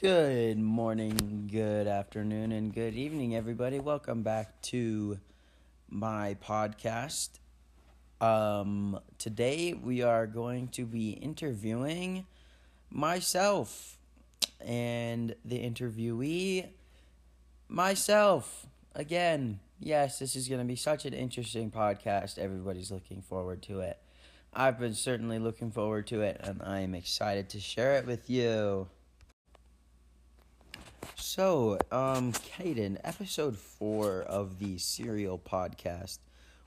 Good morning, good afternoon, and good evening, everybody. Welcome back to my podcast. Um, today we are going to be interviewing myself and the interviewee, myself. Again, yes, this is going to be such an interesting podcast. Everybody's looking forward to it. I've been certainly looking forward to it, and I am excited to share it with you. So, um, Caden, episode four of the Serial podcast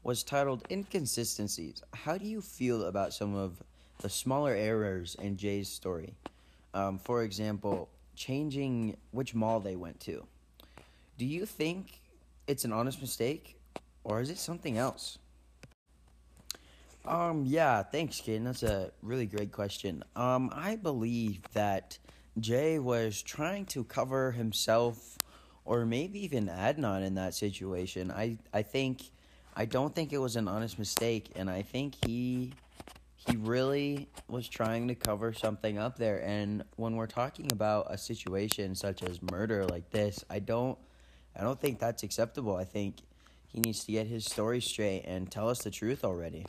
was titled Inconsistencies. How do you feel about some of the smaller errors in Jay's story? Um, for example, changing which mall they went to. Do you think it's an honest mistake, or is it something else? Um, yeah, thanks, Caden. That's a really great question. Um, I believe that Jay was trying to cover himself or maybe even Adnan in that situation. I, I think I don't think it was an honest mistake and I think he he really was trying to cover something up there and when we're talking about a situation such as murder like this, I don't I don't think that's acceptable. I think he needs to get his story straight and tell us the truth already.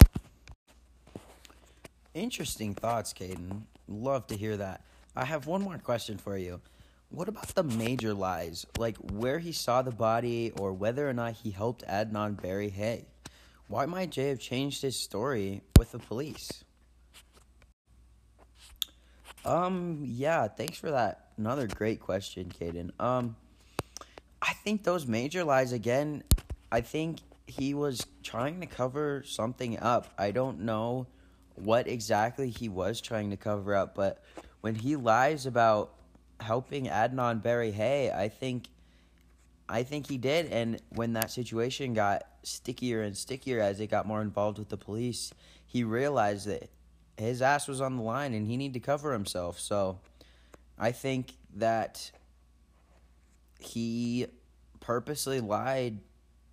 Interesting thoughts, Caden. Love to hear that. I have one more question for you. What about the major lies, like where he saw the body or whether or not he helped Adnan bury Hae? Why might Jay have changed his story with the police? Um, yeah, thanks for that. Another great question, Caden. Um, I think those major lies again. I think he was trying to cover something up. I don't know what exactly he was trying to cover up, but when he lies about helping Adnan bury Hae, I think I think he did. And when that situation got stickier and stickier as it got more involved with the police, he realized that his ass was on the line and he needed to cover himself. So I think that he purposely lied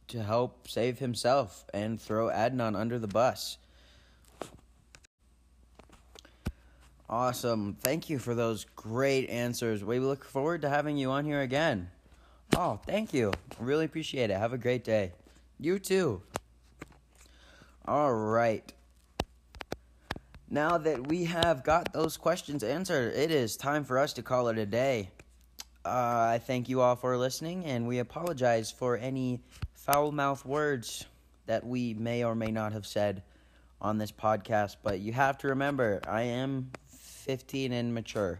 to help save himself and throw Adnan under the bus. Awesome. Thank you for those great answers. We look forward to having you on here again. Oh, thank you. Really appreciate it. Have a great day. You too. All right. Now that we have got those questions answered, it is time for us to call it a day. Uh, I thank you all for listening, and we apologize for any foul mouth words that we may or may not have said on this podcast. But you have to remember, I am 15 and mature,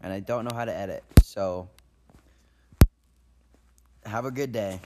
and I don't know how to edit. So, have a good day.